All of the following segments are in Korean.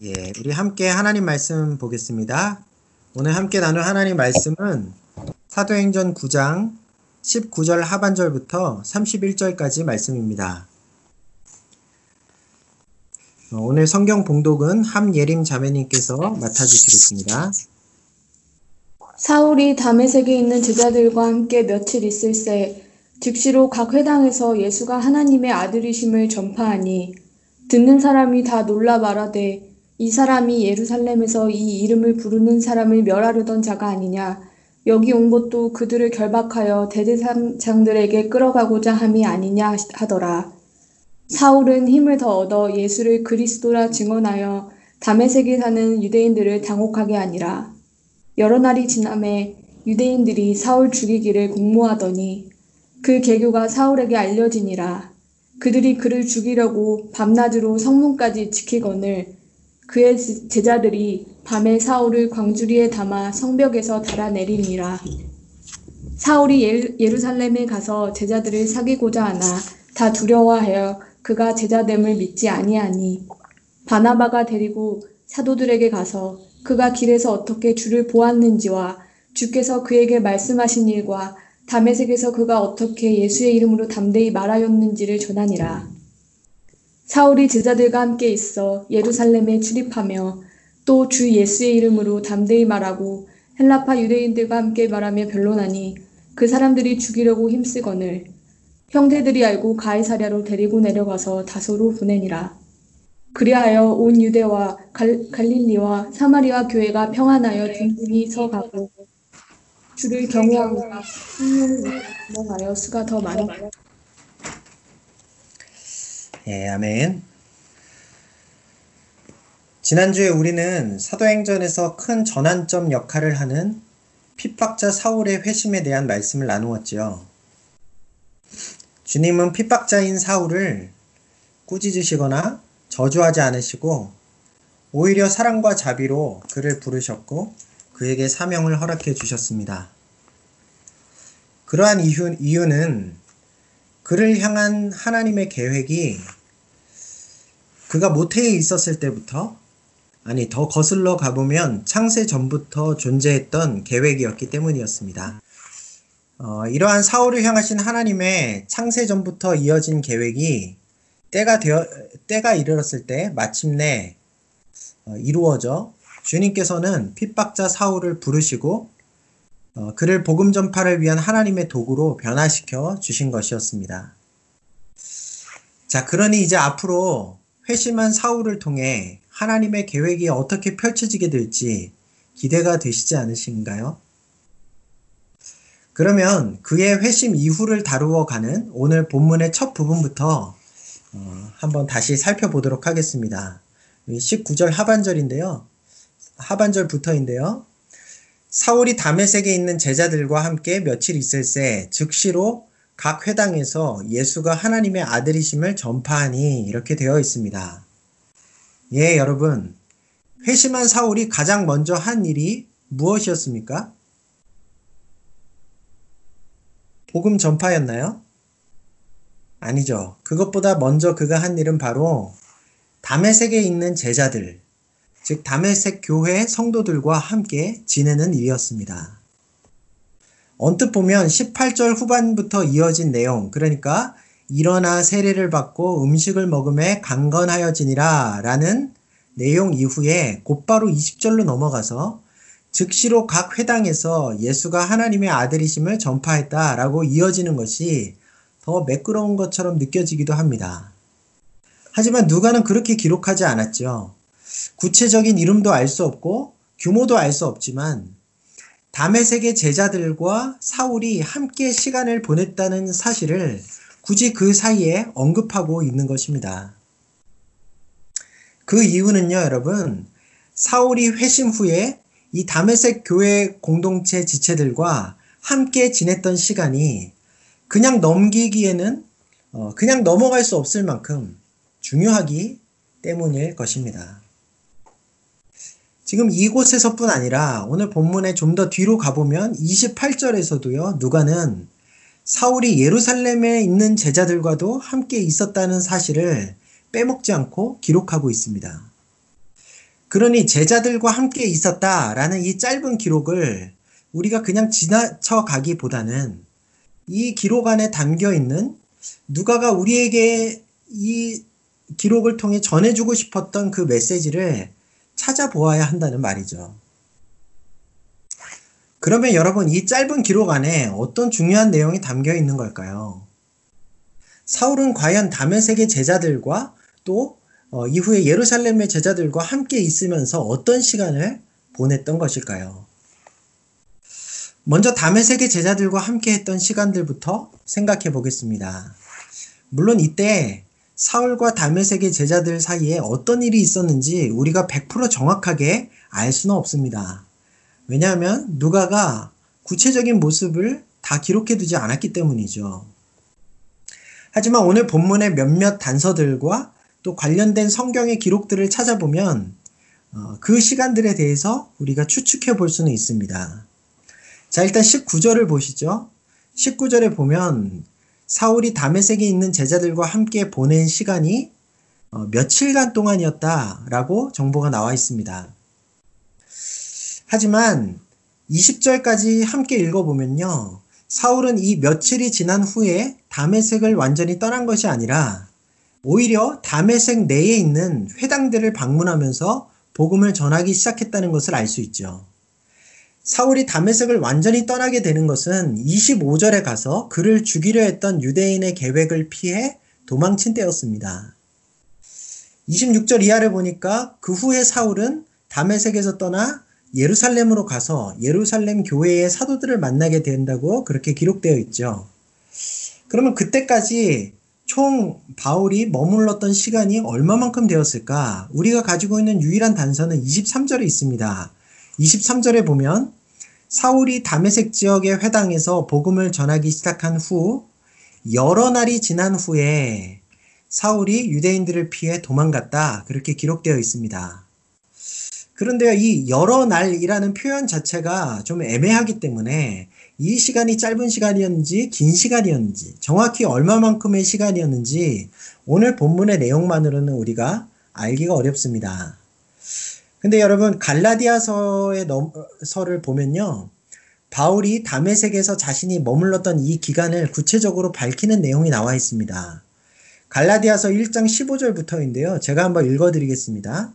예, 우리 함께 하나님 말씀 보겠습니다. 오늘 함께 나눌 하나님 말씀은 사도행전 9장 19절 하반절부터 31절까지 말씀입니다. 어, 오늘 성경 봉독은 함예림 자매님께서 맡아주시겠습니다. 사울이 다메섹에 있는 제자들과 함께 며칠 있을 새 즉시로 각 회당에서 예수가 하나님의 아들이심을 전파하니 듣는 사람이 다 놀라 말하되 이 사람이 예루살렘에서 이 이름을 부르는 사람을 멸하려던 자가 아니냐 여기 온 것도 그들을 결박하여 대대장들에게 끌어가고자 함이 아니냐 하더라. 사울은 힘을 더 얻어 예수를 그리스도라 증언하여 다메섹에 사는 유대인들을 당혹하게 하니라. 여러 날이 지남에 유대인들이 사울 죽이기를 공모하더니 그 계교가 사울에게 알려지니라. 그들이 그를 죽이려고 밤낮으로 성문까지 지키거늘 그의 제자들이 밤에 사울을 광주리에 담아 성벽에서 달아내리니라. 사울이 예루살렘에 가서 제자들을 사귀고자 하나 다 두려워하여 그가 제자됨을 믿지 아니하니 바나바가 데리고 사도들에게 가서 그가 길에서 어떻게 주를 보았는지와 주께서 그에게 말씀하신 일과 담에색에서 그가 어떻게 예수의 이름으로 담대히 말하였는지를 전하니라. 사울이 제자들과 함께 있어 예루살렘에 출입하며 또 주 예수의 이름으로 담대히 말하고 헬라파 유대인들과 함께 말하며 변론하니 그 사람들이 죽이려고 힘쓰거늘 형제들이 알고 가이사랴로 데리고 내려가서 다소로 보내니라. 그리하여 온 유대와 갈, 갈릴리와 사마리아 교회가 평안하여 든든히 서가고 주를 경외하고 성령을 하여 수가 더 많아. 예, 아멘. 지난주에 우리는 사도행전에서 큰 전환점 역할을 하는 핍박자 사울의 회심에 대한 말씀을 나누었지요. 주님은 핍박자인 사울을 꾸짖으시거나 저주하지 않으시고 오히려 사랑과 자비로 그를 부르셨고 그에게 사명을 허락해 주셨습니다. 그러한 이유, 이유는 그를 향한 하나님의 계획이 그가 모태에 있었을 때부터 아니 더 거슬러 가보면 창세 전부터 존재했던 계획이었기 때문이었습니다. 어, 이러한 사울을 향하신 하나님의 창세 전부터 이어진 계획이 때가 되어 때가 이르렀을 때 마침내 어, 이루어져 주님께서는 핍박자 사울을 부르시고 어, 그를 복음 전파를 위한 하나님의 도구로 변화시켜 주신 것이었습니다. 자, 그러니 이제 앞으로 회심한 사울을 통해 하나님의 계획이 어떻게 펼쳐지게 될지 기대가 되시지 않으신가요? 그러면 그의 회심 이후를 다루어 가는 오늘 본문의 첫 부분부터 어, 한번 다시 살펴보도록 하겠습니다. 19절 하반절인데요. 하반절부터인데요. 사울이 다메섹에 있는 제자들과 함께 며칠 있을새 즉시로 각 회당에서 예수가 하나님의 아들이심을 전파하니 이렇게 되어 있습니다. 예, 여러분. 회심한 사울이 가장 먼저 한 일이 무엇이었습니까? 복음 전파였나요? 아니죠. 그것보다 먼저 그가 한 일은 바로 담에색에 있는 제자들, 즉 담에색 교회 성도들과 함께 지내는 일이었습니다. 언뜻 보면 18절 후반부터 이어진 내용, 그러니까 일어나 세례를 받고 음식을 먹음에 강건하여지니라 라는 내용 이후에 곧바로 20절로 넘어가서 즉시로 각 회당에서 예수가 하나님의 아들이심을 전파했다 라고 이어지는 것이 더 매끄러운 것처럼 느껴지기도 합니다. 하지만 누가는 그렇게 기록하지 않았죠. 구체적인 이름도 알 수 없고 규모도 알 수 없지만 담의세계 제자들과 사울이 함께 시간을 보냈다는 사실을 굳이 그 사이에 언급하고 있는 것입니다. 그 이유는요, 여러분. 사울이 회심 후에 이 다메섹 교회 공동체 지체들과 함께 지냈던 시간이 그냥 넘기기에는 어, 그냥 넘어갈 수 없을 만큼 중요하기 때문일 것입니다. 지금 이곳에서뿐 아니라 오늘 본문에 좀 더 뒤로 가보면 28절에서도요, 누가는 사울이 예루살렘에 있는 제자들과도 함께 있었다는 사실을 빼먹지 않고 기록하고 있습니다. 그러니 제자들과 함께 있었다라는 이 짧은 기록을 우리가 그냥 지나쳐 가기보다는 이 기록 안에 담겨 있는 누가가 우리에게 이 기록을 통해 전해주고 싶었던 그 메시지를 찾아보아야 한다는 말이죠. 그러면 여러분 이 짧은 기록 안에 어떤 중요한 내용이 담겨 있는 걸까요? 사울은 과연 다메섹의 제자들과 또 어, 이후에 예루살렘의 제자들과 함께 있으면서 어떤 시간을 보냈던 것일까요? 먼저 다메섹의 제자들과 함께 했던 시간들부터 생각해 보겠습니다. 물론 이때 사울과 다메섹의 제자들 사이에 어떤 일이 있었는지 우리가 100% 정확하게 알 수는 없습니다. 왜냐하면 누가가 구체적인 모습을 다 기록해 두지 않았기 때문이죠. 하지만 오늘 본문의 몇몇 단서들과 또 관련된 성경의 기록들을 찾아보면 어, 그 시간들에 대해서 우리가 추측해 볼 수는 있습니다. 자, 일단 19절을 보시죠. 19절에 보면 사울이 다메섹에 있는 제자들과 함께 보낸 시간이 어, 며칠간 동안이었다라고 정보가 나와 있습니다. 하지만 20절까지 함께 읽어보면요. 사울은 이 며칠이 지난 후에 다메섹을 완전히 떠난 것이 아니라 오히려 다메섹 내에 있는 회당들을 방문하면서 복음을 전하기 시작했다는 것을 알 수 있죠. 사울이 다메섹을 완전히 떠나게 되는 것은 25절에 가서 그를 죽이려 했던 유대인의 계획을 피해 도망친 때였습니다. 26절 이하를 보니까 그 후에 사울은 다메섹에서 떠나 예루살렘으로 가서 예루살렘 교회의 사도들을 만나게 된다고 그렇게 기록되어 있죠. 그러면 그때까지 총 바울이 머물렀던 시간이 얼마만큼 되었을까? 우리가 가지고 있는 유일한 단서는 23절에 있습니다. 23절에 보면 사울이 다메섹 지역의 회당에서 복음을 전하기 시작한 후 여러 날이 지난 후에 사울이 유대인들을 피해 도망갔다. 그렇게 기록되어 있습니다. 그런데요, 이 여러 날이라는 표현 자체가 좀 애매하기 때문에 이 시간이 짧은 시간이었는지 긴 시간이었는지 정확히 얼마만큼의 시간이었는지 오늘 본문의 내용만으로는 우리가 알기가 어렵습니다. 근데 여러분 갈라디아서의 서를 보면요. 바울이 담에색에서 자신이 머물렀던 이 기간을 구체적으로 밝히는 내용이 나와 있습니다. 갈라디아서 1장 15절부터인데요. 제가 한번 읽어 드리겠습니다.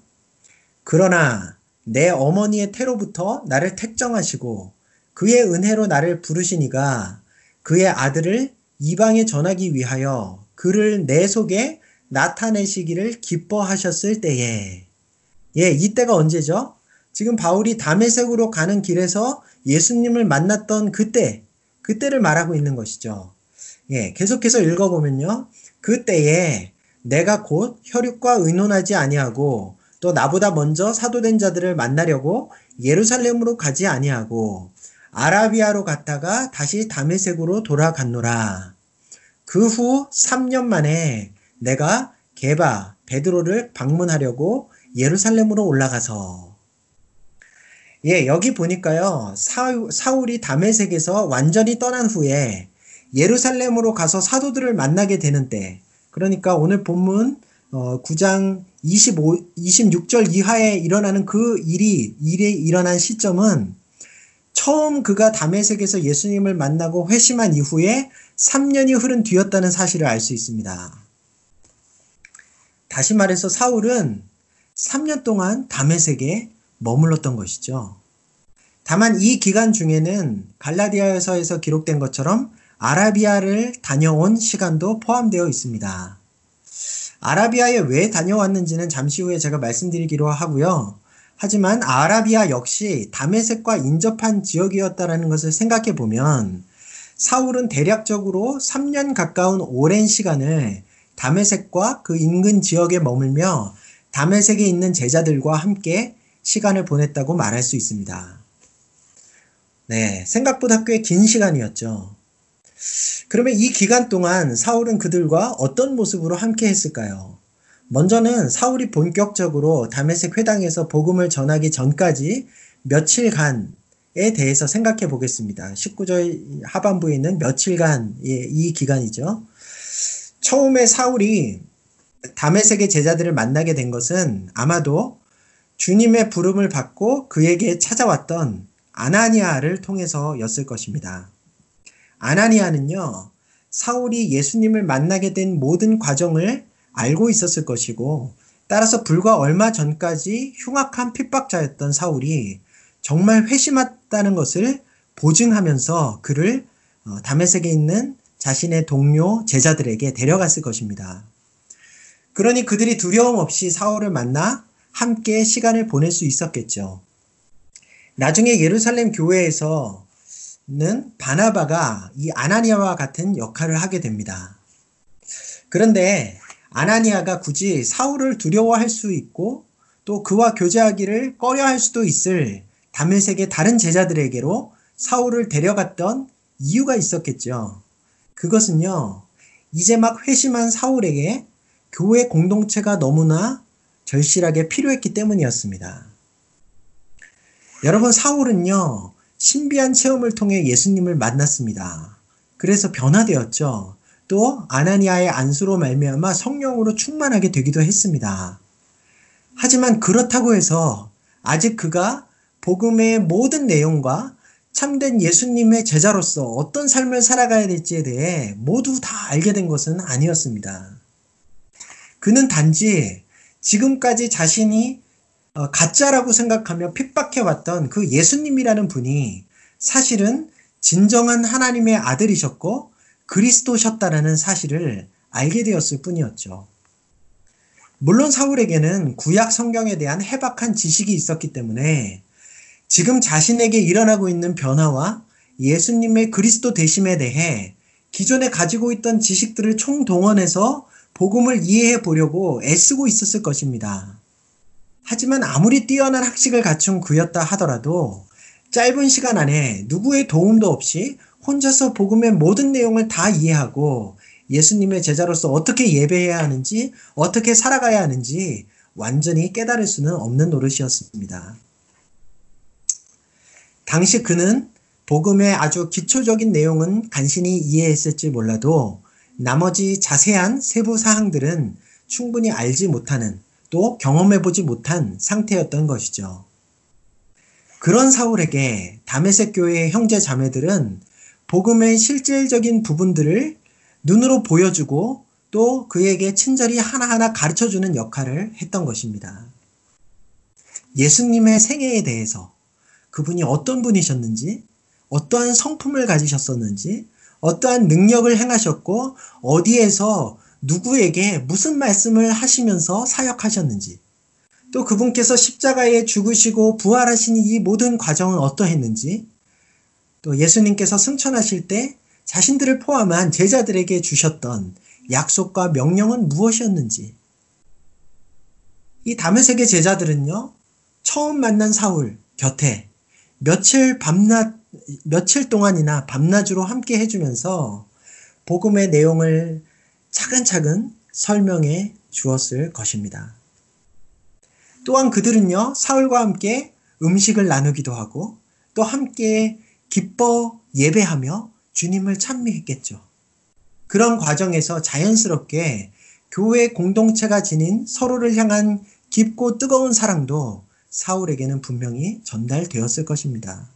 그러나 내 어머니의 태로부터 나를 택정하시고 그의 은혜로 나를 부르시니가 그의 아들을 이방에 전하기 위하여 그를 내 속에 나타내시기를 기뻐하셨을 때에 예, 이때가 언제죠? 지금 바울이 다메섹으로 가는 길에서 예수님을 만났던 그때, 그때를 말하고 있는 것이죠. 예, 계속해서 읽어보면요. 그때에 내가 곧 혈육과 의논하지 아니하고 또 나보다 먼저 사도된 자들을 만나려고 예루살렘으로 가지 아니하고 아라비아로 갔다가 다시 다메섹으로 돌아갔노라. 그 후 3년 만에 내가 게바 베드로를 방문하려고 예루살렘으로 올라가서 예, 여기 보니까요. 사울 이 다메섹에서 완전히 떠난 후에 예루살렘으로 가서 사도들을 만나게 되는 때 그러니까 오늘 본문 어, 9장 25, 26절 이하에 일어나는 그 일이, 일이 일어난 시점은 처음 그가 담에색에서 예수님을 만나고 회심한 이후에 3년이 흐른 뒤였다는 사실을 알 수 있습니다. 다시 말해서 사울은 3년 동안 담에색에 머물렀던 것이죠. 다만 이 기간 중에는 갈라디아서에서 기록된 것처럼 아라비아를 다녀온 시간도 포함되어 있습니다. 아라비아에 왜 다녀왔는지는 잠시 후에 제가 말씀드리기로 하고요. 하지만 아라비아 역시 다메섹과 인접한 지역이었다라는 것을 생각해 보면 사울은 대략적으로 3년 가까운 오랜 시간을 다메섹과 그 인근 지역에 머물며 다메섹에 있는 제자들과 함께 시간을 보냈다고 말할 수 있습니다. 네, 생각보다 꽤 긴 시간이었죠. 그러면 이 기간 동안 사울은 그들과 어떤 모습으로 함께 했을까요? 먼저는 사울이 본격적으로 다메섹 회당에서 복음을 전하기 전까지 며칠간에 대해서 생각해 보겠습니다. 19절 하반부에 있는 며칠간의 이 기간이죠. 처음에 사울이 다메섹의 제자들을 만나게 된 것은 아마도 주님의 부름을 받고 그에게 찾아왔던 아나니아를 통해서였을 것입니다. 아나니아는요, 사울이 예수님을 만나게 된 모든 과정을 알고 있었을 것이고, 따라서 불과 얼마 전까지 흉악한 핍박자였던 사울이 정말 회심했다는 것을 보증하면서 그를 어, 다메섹에 있는 자신의 동료 제자들에게 데려갔을 것입니다. 그러니 그들이 두려움 없이 사울을 만나 함께 시간을 보낼 수 있었겠죠. 나중에 예루살렘 교회에서는 바나바가 이 아나니아와 같은 역할을 하게 됩니다. 그런데 아나니아가 굳이 사울을 두려워할 수 있고 또 그와 교제하기를 꺼려 할 수도 있을 다메섹의 다른 제자들에게로 사울을 데려갔던 이유가 있었겠죠. 그것은요, 이제 막 회심한 사울에게 교회 공동체가 너무나 절실하게 필요했기 때문이었습니다. 여러분, 사울은요, 신비한 체험을 통해 예수님을 만났습니다. 그래서 변화되었죠. 또 아나니아의 안수로 말미암아 성령으로 충만하게 되기도 했습니다. 하지만 그렇다고 해서 아직 그가 복음의 모든 내용과 참된 예수님의 제자로서 어떤 삶을 살아가야 될지에 대해 모두 다 알게 된 것은 아니었습니다. 그는 단지 지금까지 자신이 어, 가짜라고 생각하며 핍박해왔던 그 예수님이라는 분이 사실은 진정한 하나님의 아들이셨고 그리스도셨다라는 사실을 알게 되었을 뿐이었죠. 물론 사울에게는 구약 성경에 대한 해박한 지식이 있었기 때문에 지금 자신에게 일어나고 있는 변화와 예수님의 그리스도 되심에 대해 기존에 가지고 있던 지식들을 총동원해서 복음을 이해해 보려고 애쓰고 있었을 것입니다. 하지만 아무리 뛰어난 학식을 갖춘 그였다 하더라도 짧은 시간 안에 누구의 도움도 없이 혼자서 복음의 모든 내용을 다 이해하고 예수님의 제자로서 어떻게 예배해야 하는지, 어떻게 살아가야 하는지 완전히 깨달을 수는 없는 노릇이었습니다. 당시 그는 복음의 아주 기초적인 내용은 간신히 이해했을지 몰라도 나머지 자세한 세부 사항들은 충분히 알지 못하는 또 경험해보지 못한 상태였던 것이죠. 그런 사울에게 다메섹 교회의 형제 자매들은 복음의 실질적인 부분들을 눈으로 보여주고 또 그에게 친절히 하나하나 가르쳐주는 역할을 했던 것입니다. 예수님의 생애에 대해서 그분이 어떤 분이셨는지, 어떠한 성품을 가지셨었는지, 어떠한 능력을 행하셨고, 어디에서 누구에게 무슨 말씀을 하시면서 사역하셨는지, 또 그분께서 십자가에 죽으시고 부활하신 이 모든 과정은 어떠했는지, 또 예수님께서 승천하실 때 자신들을 포함한 제자들에게 주셨던 약속과 명령은 무엇이었는지, 이 다메섹의 제자들은요, 처음 만난 사울 곁에 며칠 밤낮, 며칠 동안이나 밤낮으로 함께 해주면서 복음의 내용을 차근차근 설명해 주었을 것입니다. 또한 그들은요, 사울과 함께 음식을 나누기도 하고 또 함께 기뻐 예배하며 주님을 찬미했겠죠. 그런 과정에서 자연스럽게 교회 공동체가 지닌 서로를 향한 깊고 뜨거운 사랑도 사울에게는 분명히 전달되었을 것입니다.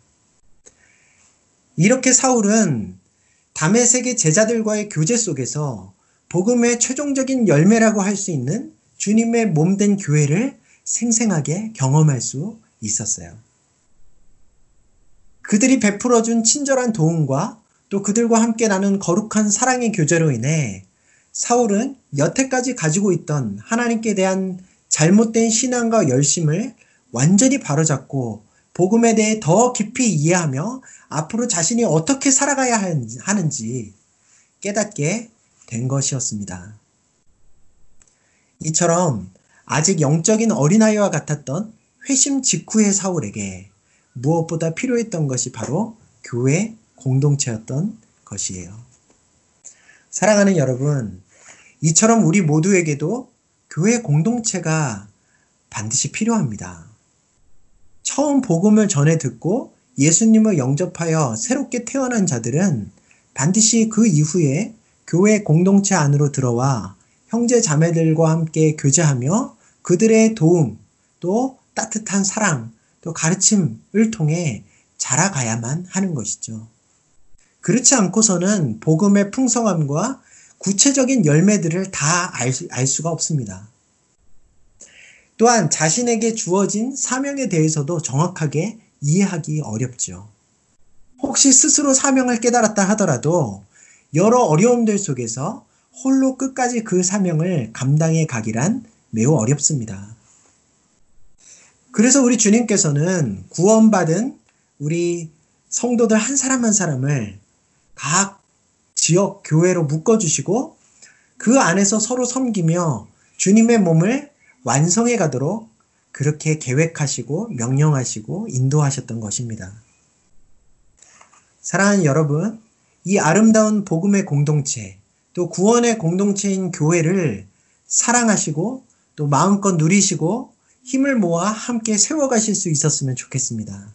이렇게 사울은 담의 세계 제자들과의 교제 속에서 복음의 최종적인 열매라고 할 수 있는 주님의 몸된 교회를 생생하게 경험할 수 있었어요. 그들이 베풀어준 친절한 도움과 또 그들과 함께 나눈 거룩한 사랑의 교제로 인해 사울은 여태까지 가지고 있던 하나님께 대한 잘못된 신앙과 열심을 완전히 바로잡고 복음에 대해 더 깊이 이해하며 앞으로 자신이 어떻게 살아가야 하는지 깨닫게 된 것이었습니다. 이처럼 아직 영적인 어린아이와 같았던 회심 직후의 사울에게 무엇보다 필요했던 것이 바로 교회 공동체였던 것이에요. 사랑하는 여러분, 이처럼 우리 모두에게도 교회 공동체가 반드시 필요합니다. 처음 복음을 전해 듣고 예수님을 영접하여 새롭게 태어난 자들은 반드시 그 이후에 교회 공동체 안으로 들어와 형제 자매들과 함께 교제하며 그들의 도움 또 따뜻한 사랑, 또 가르침을 통해 자라가야만 하는 것이죠. 그렇지 않고서는 복음의 풍성함과 구체적인 열매들을 다 알 수가 없습니다. 또한 자신에게 주어진 사명에 대해서도 정확하게 이해하기 어렵죠. 혹시 스스로 사명을 깨달았다 하더라도 여러 어려움들 속에서 홀로 끝까지 그 사명을 감당해 가기란 매우 어렵습니다. 그래서 우리 주님께서는 구원받은 우리 성도들 한 사람 한 사람을 각 지역 교회로 묶어주시고 그 안에서 서로 섬기며 주님의 몸을 완성해 가도록 그렇게 계획하시고 명령하시고 인도하셨던 것입니다. 사랑하는 여러분, 이 아름다운 복음의 공동체, 또 구원의 공동체인 교회를 사랑하시고 또 마음껏 누리시고 힘을 모아 함께 세워가실 수 있었으면 좋겠습니다.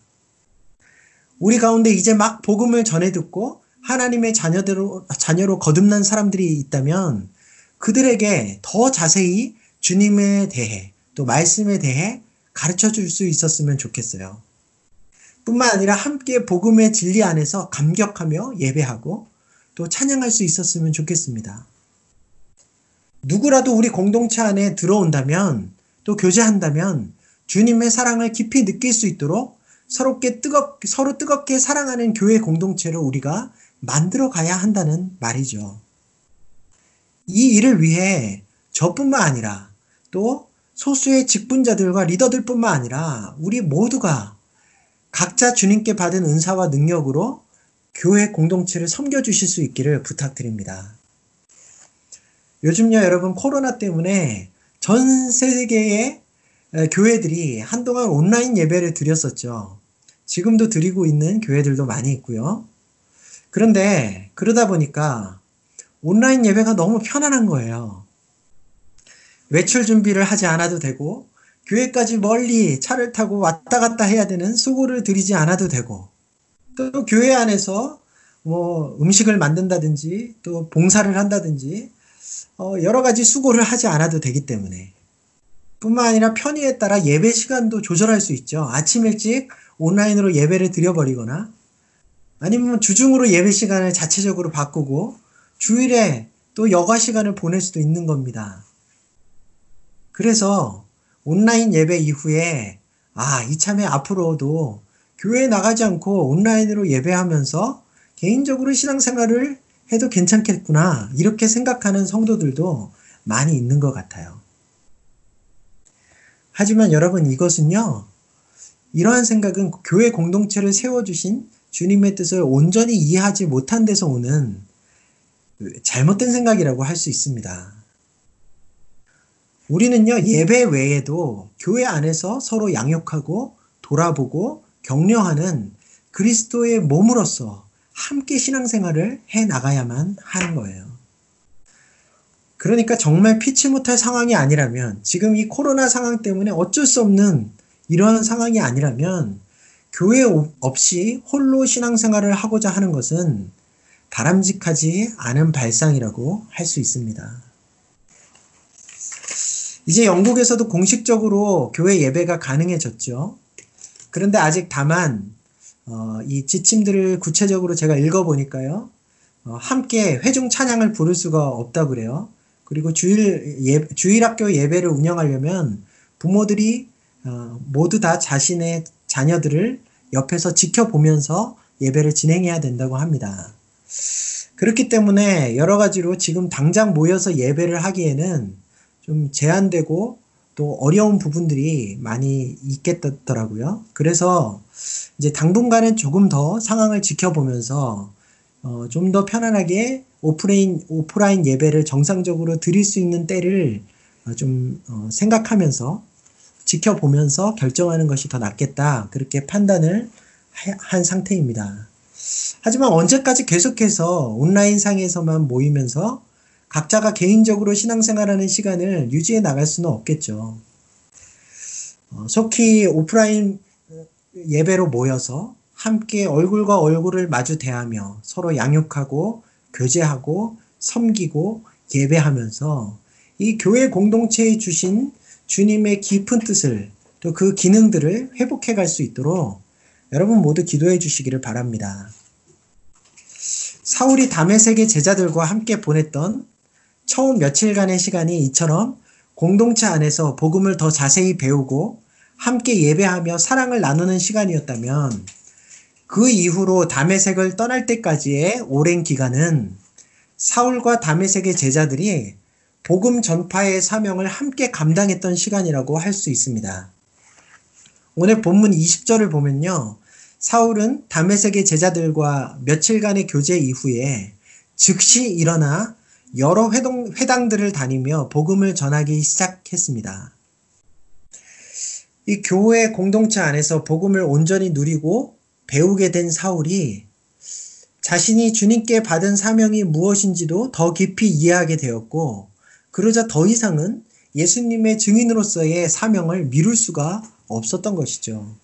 우리 가운데 이제 막 복음을 전해 듣고 하나님의 자녀대로, 자녀로 거듭난 사람들이 있다면 그들에게 더 자세히 주님에 대해 또 말씀에 대해 가르쳐 줄 수 있었으면 좋겠어요. 뿐만 아니라 함께 복음의 진리 안에서 감격하며 예배하고 또 찬양할 수 있었으면 좋겠습니다. 누구라도 우리 공동체 안에 들어온다면 또 교제한다면 주님의 사랑을 깊이 느낄 수 있도록 서로께 뜨겁, 서로 뜨겁게 사랑하는 교회 공동체로 우리가 만들어 가야 한다는 말이죠. 이 일을 위해 저뿐만 아니라 또 소수의 직분자들과 리더들뿐만 아니라 우리 모두가 각자 주님께 받은 은사와 능력으로 교회 공동체를 섬겨주실 수 있기를 부탁드립니다. 요즘요, 여러분, 코로나 때문에 전 세계의 교회들이 한동안 온라인 예배를 드렸었죠. 지금도 드리고 있는 교회들도 많이 있고요. 그런데 그러다 보니까 온라인 예배가 너무 편안한 거예요. 외출 준비를 하지 않아도 되고, 교회까지 멀리 차를 타고 왔다 갔다 해야 되는 수고를 들이지 않아도 되고, 또 교회 안에서 뭐 음식을 만든다든지 또 봉사를 한다든지 어 여러 가지 수고를 하지 않아도 되기 때문에 뿐만 아니라 편의에 따라 예배 시간도 조절할 수 있죠. 아침 일찍 온라인으로 예배를 드려버리거나 아니면 주중으로 예배 시간을 자체적으로 바꾸고 주일에 또 여가 시간을 보낼 수도 있는 겁니다. 그래서 온라인 예배 이후에 아, 이참에 앞으로도 교회에 나가지 않고 온라인으로 예배하면서 개인적으로 신앙생활을 해도 괜찮겠구나. 이렇게 생각하는 성도들도 많이 있는 것 같아요. 하지만 여러분 이것은요, 이러한 생각은 교회 공동체를 세워주신 주님의 뜻을 온전히 이해하지 못한 데서 오는 잘못된 생각이라고 할 수 있습니다. 우리는요, 예배 외에도 교회 안에서 서로 양육하고 돌아보고 격려하는 그리스도의 몸으로서 함께 신앙생활을 해 나가야만 하는 거예요. 그러니까 정말 피치 못할 상황이 아니라면 지금 이 코로나 상황 때문에 어쩔 수 없는 이러한 상황이 아니라면 교회 없이 홀로 신앙생활을 하고자 하는 것은 바람직하지 않은 발상이라고 할 수 있습니다. 이제 영국에서도 공식적으로 교회 예배가 가능해졌죠. 그런데 아직 다만 어, 이 지침들을 구체적으로 제가 읽어보니까요. 어, 함께 회중 찬양을 부를 수가 없다 그래요. 그리고 주일 예, 주일 학교 예배를 운영하려면 부모들이 어, 모두 다 자신의 자녀들을 옆에서 지켜보면서 예배를 진행해야 된다고 합니다. 그렇기 때문에 여러 가지로 지금 당장 모여서 예배를 하기에는 좀 제한되고 또 어려운 부분들이 많이 있겠더라고요. 그래서 이제 당분간은 조금 더 상황을 지켜보면서 어, 좀 더 편안하게 오프라인, 오프라인 예배를 정상적으로 드릴 수 있는 때를 어, 좀 어, 생각하면서 지켜보면서 결정하는 것이 더 낫겠다. 그렇게 판단을 한 상태입니다. 하지만 언제까지 계속해서 온라인 상에서만 모이면서 각자가 개인적으로 신앙생활하는 시간을 유지해 나갈 수는 없겠죠. 어, 속히 오프라인 예배로 모여서 함께 얼굴과 얼굴을 마주 대하며 서로 양육하고 교제하고 섬기고 예배하면서 이 교회 공동체에 주신 주님의 깊은 뜻을 또 그 기능들을 회복해 갈 수 있도록 여러분 모두 기도해 주시기를 바랍니다. 사울이 다메섹의 제자들과 함께 보냈던 처음 며칠간의 시간이 이처럼 공동체 안에서 복음을 더 자세히 배우고 함께 예배하며 사랑을 나누는 시간이었다면 그 이후로 다메섹을 떠날 때까지의 오랜 기간은 사울과 다메섹의 제자들이 복음 전파의 사명을 함께 감당했던 시간이라고 할 수 있습니다. 오늘 본문 20절을 보면요. 사울은 다메섹의 제자들과 며칠간의 교제 이후에 즉시 일어나 여러 회동, 회당들을 다니며 복음을 전하기 시작했습니다. 이 교회 공동체 안에서 복음을 온전히 누리고 배우게 된 사울이 자신이 주님께 받은 사명이 무엇인지도 더 깊이 이해하게 되었고, 그러자 더 이상은 예수님의 증인으로서의 사명을 미룰 수가 없었던 것이죠.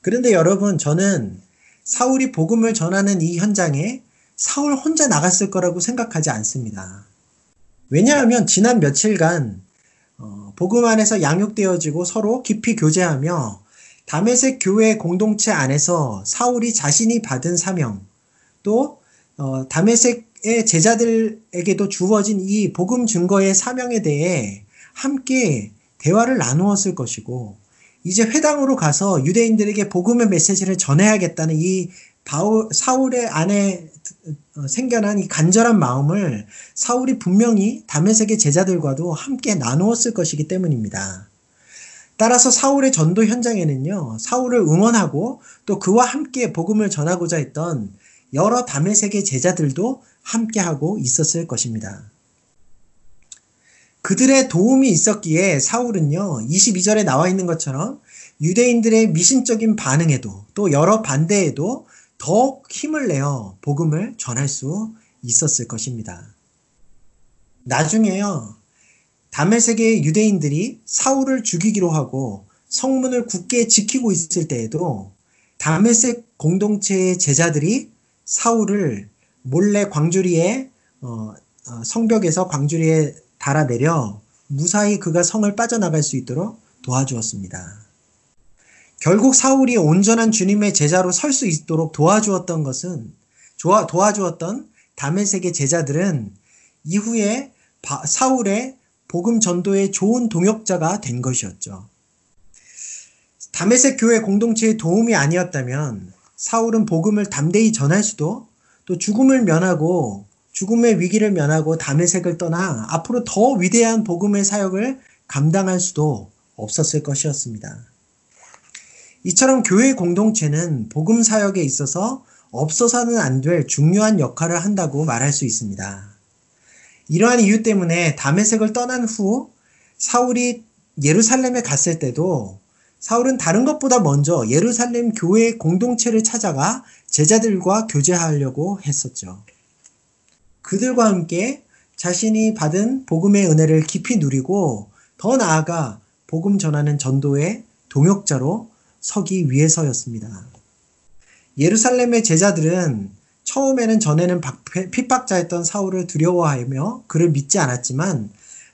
그런데 여러분, 저는 사울이 복음을 전하는 이 현장에 사울 혼자 나갔을 거라고 생각하지 않습니다. 왜냐하면 지난 며칠간 어, 복음 안에서 양육되어지고 서로 깊이 교제하며 다메섹 교회 공동체 안에서 사울이 자신이 받은 사명 또 어, 다메섹의 제자들에게도 주어진 이 복음 증거의 사명에 대해 함께 대화를 나누었을 것이고 이제 회당으로 가서 유대인들에게 복음의 메시지를 전해야겠다는 이 바울, 사울의 안에 어, 생겨난 이 간절한 마음을 사울이 분명히 다메섹의 제자들과도 함께 나누었을 것이기 때문입니다. 따라서 사울의 전도 현장에는요, 사울을 응원하고 또 그와 함께 복음을 전하고자 했던 여러 다메섹의 제자들도 함께하고 있었을 것입니다. 그들의 도움이 있었기에 사울은요, 22절에 나와 있는 것처럼 유대인들의 미신적인 반응에도 또 여러 반대에도 더욱 힘을 내어 복음을 전할 수 있었을 것입니다. 나중에요, 다메섹의 유대인들이 사울을 죽이기로 하고 성문을 굳게 지키고 있을 때에도 다메섹 공동체의 제자들이 사울을 몰래 광주리에 어, 어, 성벽에서 광주리에 달아내려 무사히 그가 성을 빠져나갈 수 있도록 도와주었습니다. 결국 사울이 온전한 주님의 제자로 설 수 있도록 도와주었던 것은 도와주었던 다메섹의 제자들은 이후에 사울의 복음 전도의 좋은 동역자가 된 것이었죠. 다메섹 교회 공동체의 도움이 아니었다면 사울은 복음을 담대히 전할 수도 또 죽음을 면하고 죽음의 위기를 면하고 다메섹을 떠나 앞으로 더 위대한 복음의 사역을 감당할 수도 없었을 것이었습니다. 이처럼 교회 공동체는 복음 사역에 있어서 없어서는 안 될 중요한 역할을 한다고 말할 수 있습니다. 이러한 이유 때문에 다메섹을 떠난 후 사울이 예루살렘에 갔을 때도 사울은 다른 것보다 먼저 예루살렘 교회 공동체를 찾아가 제자들과 교제하려고 했었죠. 그들과 함께 자신이 받은 복음의 은혜를 깊이 누리고 더 나아가 복음 전하는 전도의 동역자로 서기 위해서였습니다. 예루살렘의 제자들은 처음에는 전에는 핍박자였던 사울을 두려워하며 그를 믿지 않았지만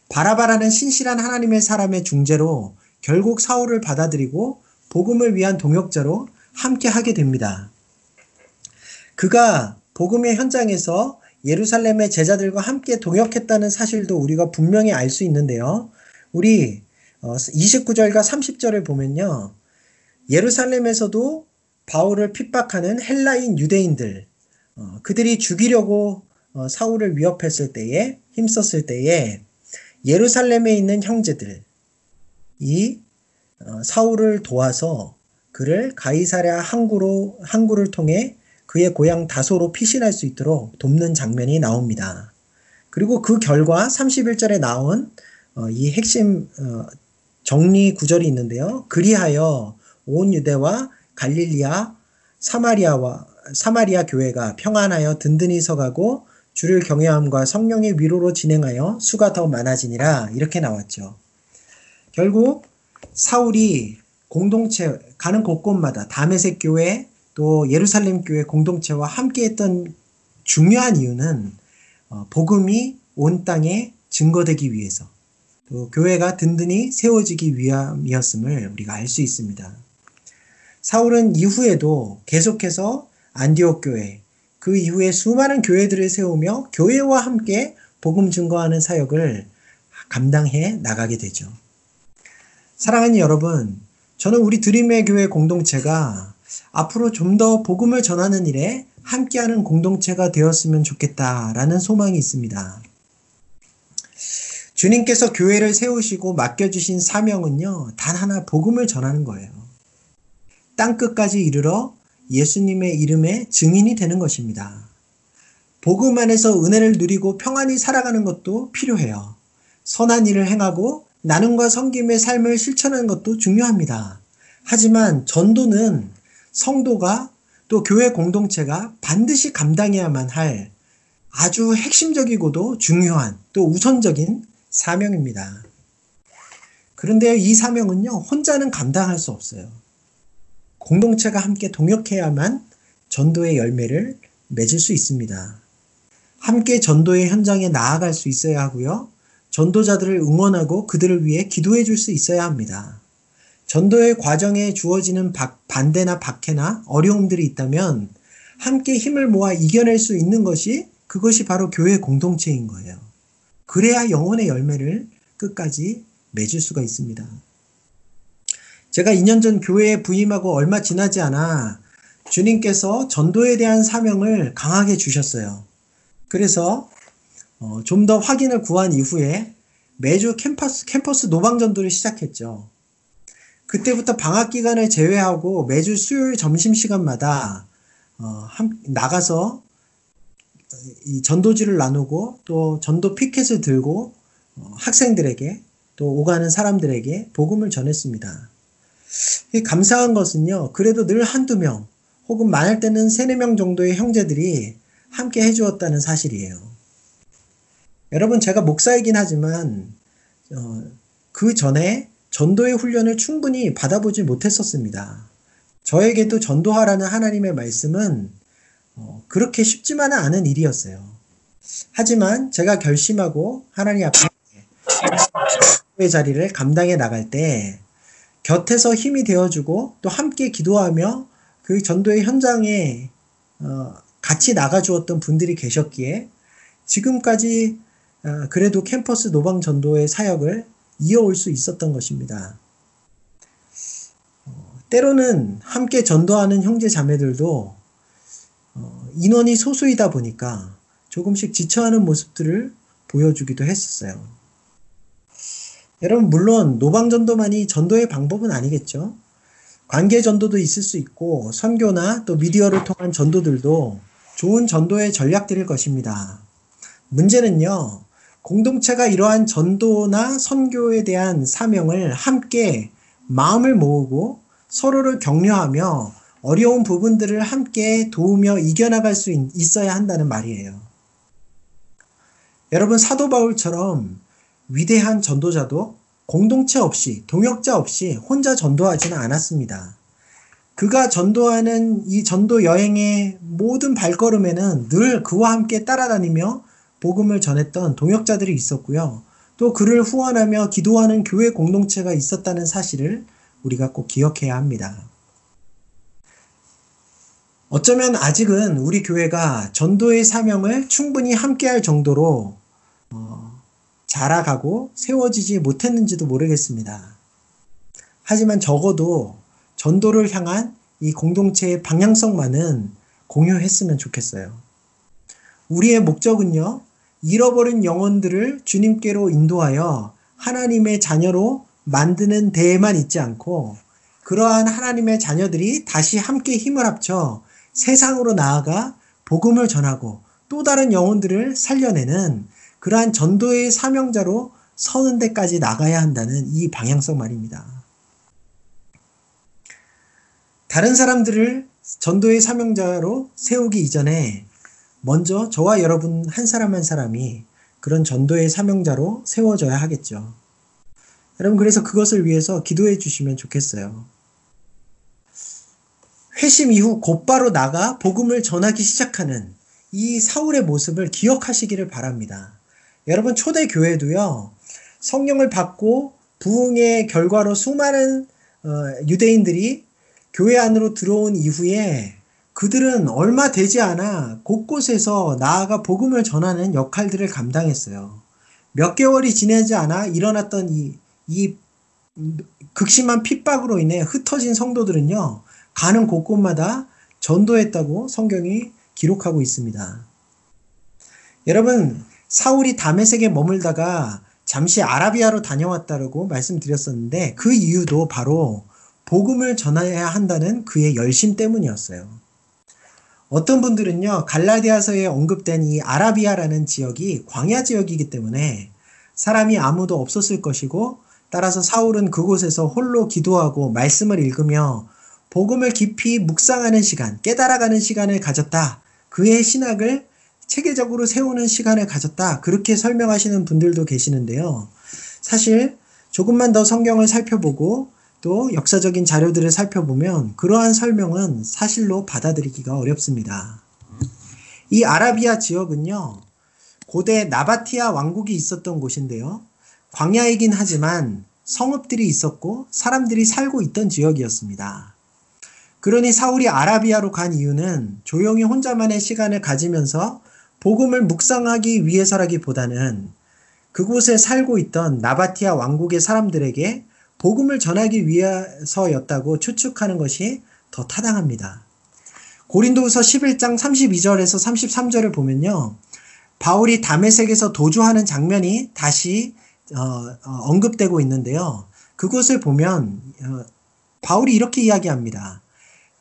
바라바라는 신실한 하나님의 사람의 중재로 결국 사울을 받아들이고 복음을 위한 동역자로 함께 하게 됩니다. 그가 복음의 현장에서 예루살렘의 제자들과 함께 동역했다는 사실도 우리가 분명히 알 수 있는데요. 우리 29절과 어, 30절을 보면요. 예루살렘에서도 바울을 핍박하는 헬라인 유대인들, 어, 그들이 죽이려고 어, 사울을 위협했을 때에, 힘썼을 때에 예루살렘에 있는 형제들, 이 사울을 도와서 그를 가이사랴 항구로 항구를 통해 그의 고향 다소로 피신할 수 있도록 돕는 장면이 나옵니다. 그리고 그 결과 31절에 나온 어, 이 핵심 어, 정리 구절이 있는데요. 그리하여 온 유대와 갈릴리아, 사마리아와 사마리아 교회가 평안하여 든든히 서가고 주를 경외함과 성령의 위로로 진행하여 수가 더 많아지니라 이렇게 나왔죠. 결국 사울이 공동체 가는 곳곳마다 다메섹 교회 또 예루살렘 교회 공동체와 함께했던 중요한 이유는 어, 복음이 온 땅에 증거되기 위해서 또 교회가 든든히 세워지기 위함이었음을 우리가 알 수 있습니다. 사울은 이후에도 계속해서 안디옥 교회, 그 이후에 수많은 교회들을 세우며 교회와 함께 복음 증거하는 사역을 감당해 나가게 되죠. 사랑하는 여러분, 저는 우리 드림의 교회 공동체가 앞으로 좀 더 복음을 전하는 일에 함께하는 공동체가 되었으면 좋겠다라는 소망이 있습니다. 주님께서 교회를 세우시고 맡겨주신 사명은요, 단 하나 복음을 전하는 거예요. 땅 끝까지 이르러 예수님의 이름의 증인이 되는 것입니다. 복음 안에서 은혜를 누리고 평안히 살아가는 것도 필요해요. 선한 일을 행하고 나눔과 섬김의 삶을 실천하는 것도 중요합니다. 하지만 전도는 성도가 또 교회 공동체가 반드시 감당해야만 할 아주 핵심적이고도 중요한 또 우선적인 사명입니다. 그런데 이 사명은요, 혼자는 감당할 수 없어요. 공동체가 함께 동역해야만 전도의 열매를 맺을 수 있습니다. 함께 전도의 현장에 나아갈 수 있어야 하고요. 전도자들을 응원하고 그들을 위해 기도해 줄 수 있어야 합니다. 전도의 과정에 주어지는 반대나 박해나 어려움들이 있다면 함께 힘을 모아 이겨낼 수 있는 것이 그것이 바로 교회 공동체인 거예요. 그래야 영혼의 열매를 끝까지 맺을 수가 있습니다. 제가 2년 전 교회에 부임하고 얼마 지나지 않아 주님께서 전도에 대한 사명을 강하게 주셨어요. 그래서 어, 좀 더 확인을 구한 이후에 매주 캠퍼스, 캠퍼스 노방 전도를 시작했죠. 그때부터 방학 기간을 제외하고 매주 수요일 점심시간마다 어, 한, 나가서 이 전도지를 나누고 또 전도 피켓을 들고 어, 학생들에게 또 오가는 사람들에게 복음을 전했습니다. 감사한 것은요, 그래도 늘 한두 명, 혹은 많을 때는 세네 명 정도의 형제들이 함께 해주었다는 사실이에요. 여러분, 제가 목사이긴 하지만, 어, 그 전에 전도의 훈련을 충분히 받아보지 못했었습니다. 저에게도 전도하라는 하나님의 말씀은 어, 그렇게 쉽지만은 않은 일이었어요. 하지만 제가 결심하고 하나님 앞에 의 자리를 감당해 나갈 때 곁에서 힘이 되어주고 또 함께 기도하며 그 전도의 현장에 어, 같이 나가주었던 분들이 계셨기에 지금까지 어, 그래도 캠퍼스 노방 전도의 사역을 이어올 수 있었던 것입니다. 어, 때로는 함께 전도하는 형제 자매들도 어, 인원이 소수이다 보니까 조금씩 지쳐하는 모습들을 보여주기도 했었어요. 여러분, 물론 노방전도만이 전도의 방법은 아니겠죠. 관계 전도도 있을 수 있고, 선교나 또 미디어를 통한 전도들도 좋은 전도의 전략들일 것입니다. 문제는요, 공동체가 이러한 전도나 선교에 대한 사명을 함께 마음을 모으고 서로를 격려하며 어려운 부분들을 함께 도우며 이겨나갈 수 있어야 한다는 말이에요. 여러분, 사도 바울처럼 위대한 전도자도 공동체 없이, 동역자 없이 혼자 전도하지는 않았습니다. 그가 전도하는 이 전도 여행의 모든 발걸음에는 늘 그와 함께 따라다니며 복음을 전했던 동역자들이 있었고요. 또 그를 후원하며 기도하는 교회 공동체가 있었다는 사실을 우리가 꼭 기억해야 합니다. 어쩌면 아직은 우리 교회가 전도의 사명을 충분히 함께할 정도로 어, 자라가고 세워지지 못했는지도 모르겠습니다. 하지만 적어도 전도를 향한 이 공동체의 방향성만은 공유했으면 좋겠어요. 우리의 목적은요, 잃어버린 영혼들을 주님께로 인도하여 하나님의 자녀로 만드는 데에만 있지 않고 그러한 하나님의 자녀들이 다시 함께 힘을 합쳐 세상으로 나아가 복음을 전하고 또 다른 영혼들을 살려내는 그러한 전도의 사명자로 서는 데까지 나가야 한다는 이 방향성 말입니다. 다른 사람들을 전도의 사명자로 세우기 이전에 먼저 저와 여러분 한 사람 한 사람이 그런 전도의 사명자로 세워져야 하겠죠. 여러분, 그래서 그것을 위해서 기도해 주시면 좋겠어요. 회심 이후 곧바로 나가 복음을 전하기 시작하는 이 사울의 모습을 기억하시기를 바랍니다. 여러분 초대 교회도요. 성령을 받고 부흥의 결과로 수많은 어, 유대인들이 교회 안으로 들어온 이후에 그들은 얼마 되지 않아 곳곳에서 나아가 복음을 전하는 역할들을 감당했어요. 몇 개월이 지나지 않아 일어났던 이, 이 극심한 핍박으로 인해 흩어진 성도들은요, 가는 곳곳마다 전도했다고 성경이 기록하고 있습니다. 여러분, 사울이 다메섹에 머물다가 잠시 아라비아로 다녀왔다고 말씀드렸었는데 그 이유도 바로 복음을 전해야 한다는 그의 열심 때문이었어요. 어떤 분들은요, 갈라디아서에 언급된 이 아라비아라는 지역이 광야 지역이기 때문에 사람이 아무도 없었을 것이고 따라서 사울은 그곳에서 홀로 기도하고 말씀을 읽으며 복음을 깊이 묵상하는 시간, 깨달아가는 시간을 가졌다. 그의 신학을 체계적으로 세우는 시간을 가졌다. 그렇게 설명하시는 분들도 계시는데요. 사실 조금만 더 성경을 살펴보고 또 역사적인 자료들을 살펴보면 그러한 설명은 사실로 받아들이기가 어렵습니다. 이 아라비아 지역은요, 고대 나바티아 왕국이 있었던 곳인데요. 광야이긴 하지만 성읍들이 있었고 사람들이 살고 있던 지역이었습니다. 그러니 사울이 아라비아로 간 이유는 조용히 혼자만의 시간을 가지면서 복음을 묵상하기 위해서라기보다는 그곳에 살고 있던 나바티아 왕국의 사람들에게 복음을 전하기 위해서였다고 추측하는 것이 더 타당합니다. 고린도후서 11장 32절에서 33절을 보면요. 바울이 담에색에서 도주하는 장면이 다시 어, 어, 언급되고 있는데요. 그것을 보면 어, 바울이 이렇게 이야기합니다.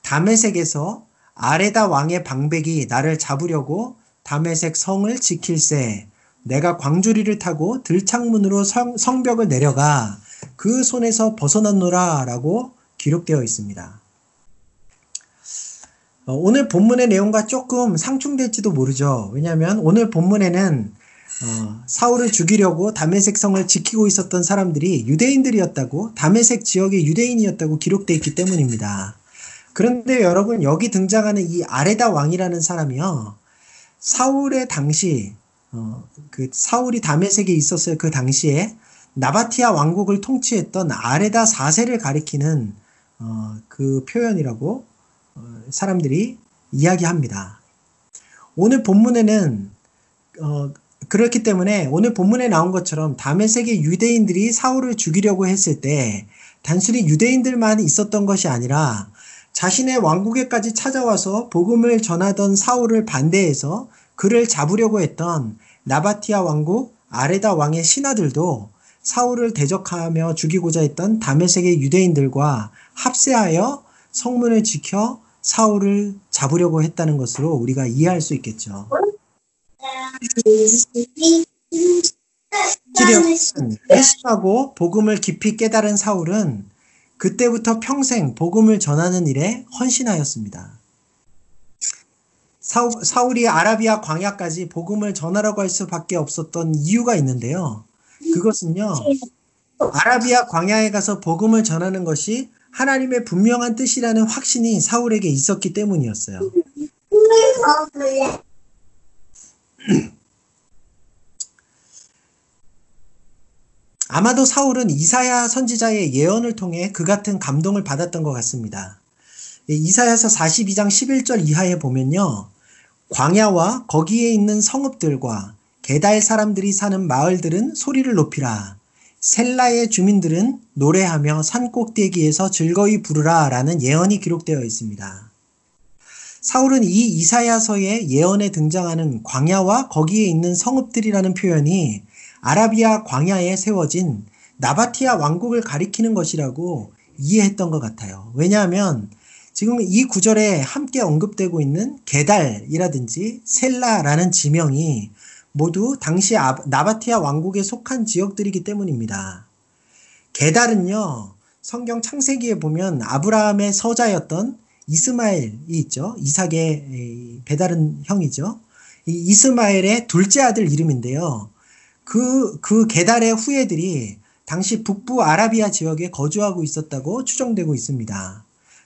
담에색에서 아레다 왕의 방백이 나를 잡으려고 담에색 성을 지킬세 내가 광주리를 타고 들창문으로 성, 성벽을 내려가 그 손에서 벗어났노라 라고 기록되어 있습니다. 어, 오늘 본문의 내용과 조금 상충될지도 모르죠. 왜냐하면 오늘 본문에는 어, 사울을 죽이려고 담메색 성을 지키고 있었던 사람들이 유대인들이었다고 담메색 지역의 유대인이었다고 기록되어 있기 때문입니다. 그런데 여러분 여기 등장하는 이 아레다 왕이라는 사람이요 사울의 당시 어, 그 사울이 담메색에 있었을 그 당시에 나바티아 왕국을 통치했던 아레다 4세를 가리키는 어, 그 표현이라고 어, 사람들이 이야기합니다. 오늘 본문에는 어, 그렇기 때문에 오늘 본문에 나온 것처럼 다메 세계 유대인들이 사울을 죽이려고 했을 때 단순히 유대인들만 있었던 것이 아니라 자신의 왕국에까지 찾아와서 복음을 전하던 사울을 반대해서 그를 잡으려고 했던 나바티아 왕국 아레다 왕의 신하들도 사울을 대적하며 죽이고자 했던 다메섹의 유대인들과 합세하여 성문을 지켜 사울을 잡으려고 했다는 것으로 우리가 이해할 수 있겠죠. 회심하고 복음을 깊이 깨달은 사울은 그때부터 평생 복음을 전하는 일에 헌신하였습니다. 사울, 이 아라비아 광야까지 복음을 전하라고 할 수밖에 없었던 이유가 있는데요. 그것은요, 아라비아 광야에 가서 복음을 전하는 것이 하나님의 분명한 뜻이라는 확신이 사울에게 있었기 때문이었어요. 아마도 사울은 이사야 선지자의 예언을 통해 그 같은 감동을 받았던 것 같습니다. 이사야서 42장 11절 이하에 보면요. 광야와 거기에 있는 성읍들과 게달 사람들이 사는 마을들은 소리를 높이라. 셀라의 주민들은 노래하며 산 꼭대기에서 즐거이 부르라 라는 예언이 기록되어 있습니다. 사울은 이 이사야서의 예언에 등장하는 광야와 거기에 있는 성읍들이라는 표현이 아라비아 광야에 세워진 나바티아 왕국을 가리키는 것이라고 이해했던 것 같아요. 왜냐하면 지금 이 구절에 함께 언급되고 있는 게달이라든지 셀라라는 지명이 모두 당시 나바티아 왕국에 속한 지역들이기 때문입니다. 게달은요, 성경 창세기에 보면 아브라함의 서자였던 이스마엘이 있죠. 이삭의 배다른 형이죠. 이 이스마엘의 둘째 아들 이름인데요. 그, 그 게달의 후예들이 당시 북부 아라비아 지역에 거주하고 있었다고 추정되고 있습니다.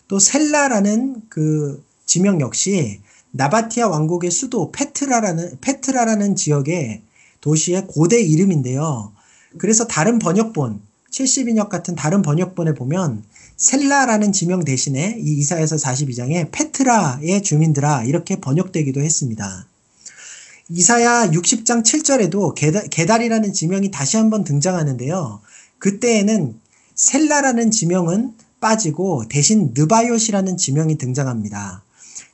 또 셀라라는 그 지명 역시 나바티아 왕국의 수도 페트라라는 페트라라는 지역의 도시의 고대 이름인데요. 그래서 다른 번역본, 70인역 같은 다른 번역본에 보면 셀라라는 지명 대신에 이 이사에서 42장에 페트라의 주민들아 이렇게 번역되기도 했습니다. 이사야 60장 7절에도 게달, 이라는 지명이 다시 한번 등장하는데요. 그때에는 셀라라는 지명은 빠지고 대신 느바요시라는 지명이 등장합니다.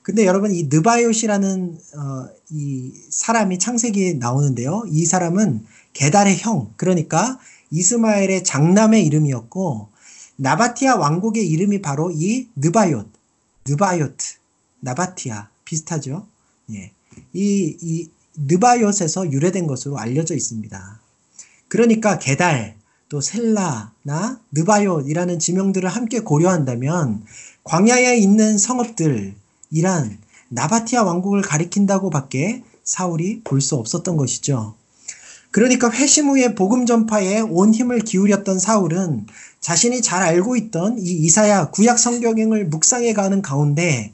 근데 여러분 이 느바요시라는 어, 이 사람이 창세기에 나오는데요. 이 사람은 게달의 형, 그러니까 이스마엘의 장남의 이름이었고 나바티아 왕국의 이름이 바로 이 느바요트, 느바요트, 나바티아 비슷하죠. 예. 이, 이 느바요트에서 유래된 것으로 알려져 있습니다. 그러니까 게달, 또 셀라나 느바요이라는 지명들을 함께 고려한다면 광야에 있는 성읍들이란 나바티아 왕국을 가리킨다고 밖에 사울이 볼 수 없었던 것이죠. 그러니까 회심 후에 복음 전파에 온 힘을 기울였던 사울은 자신이 잘 알고 있던 이 이사야 구약 성경을 묵상해 가는 가운데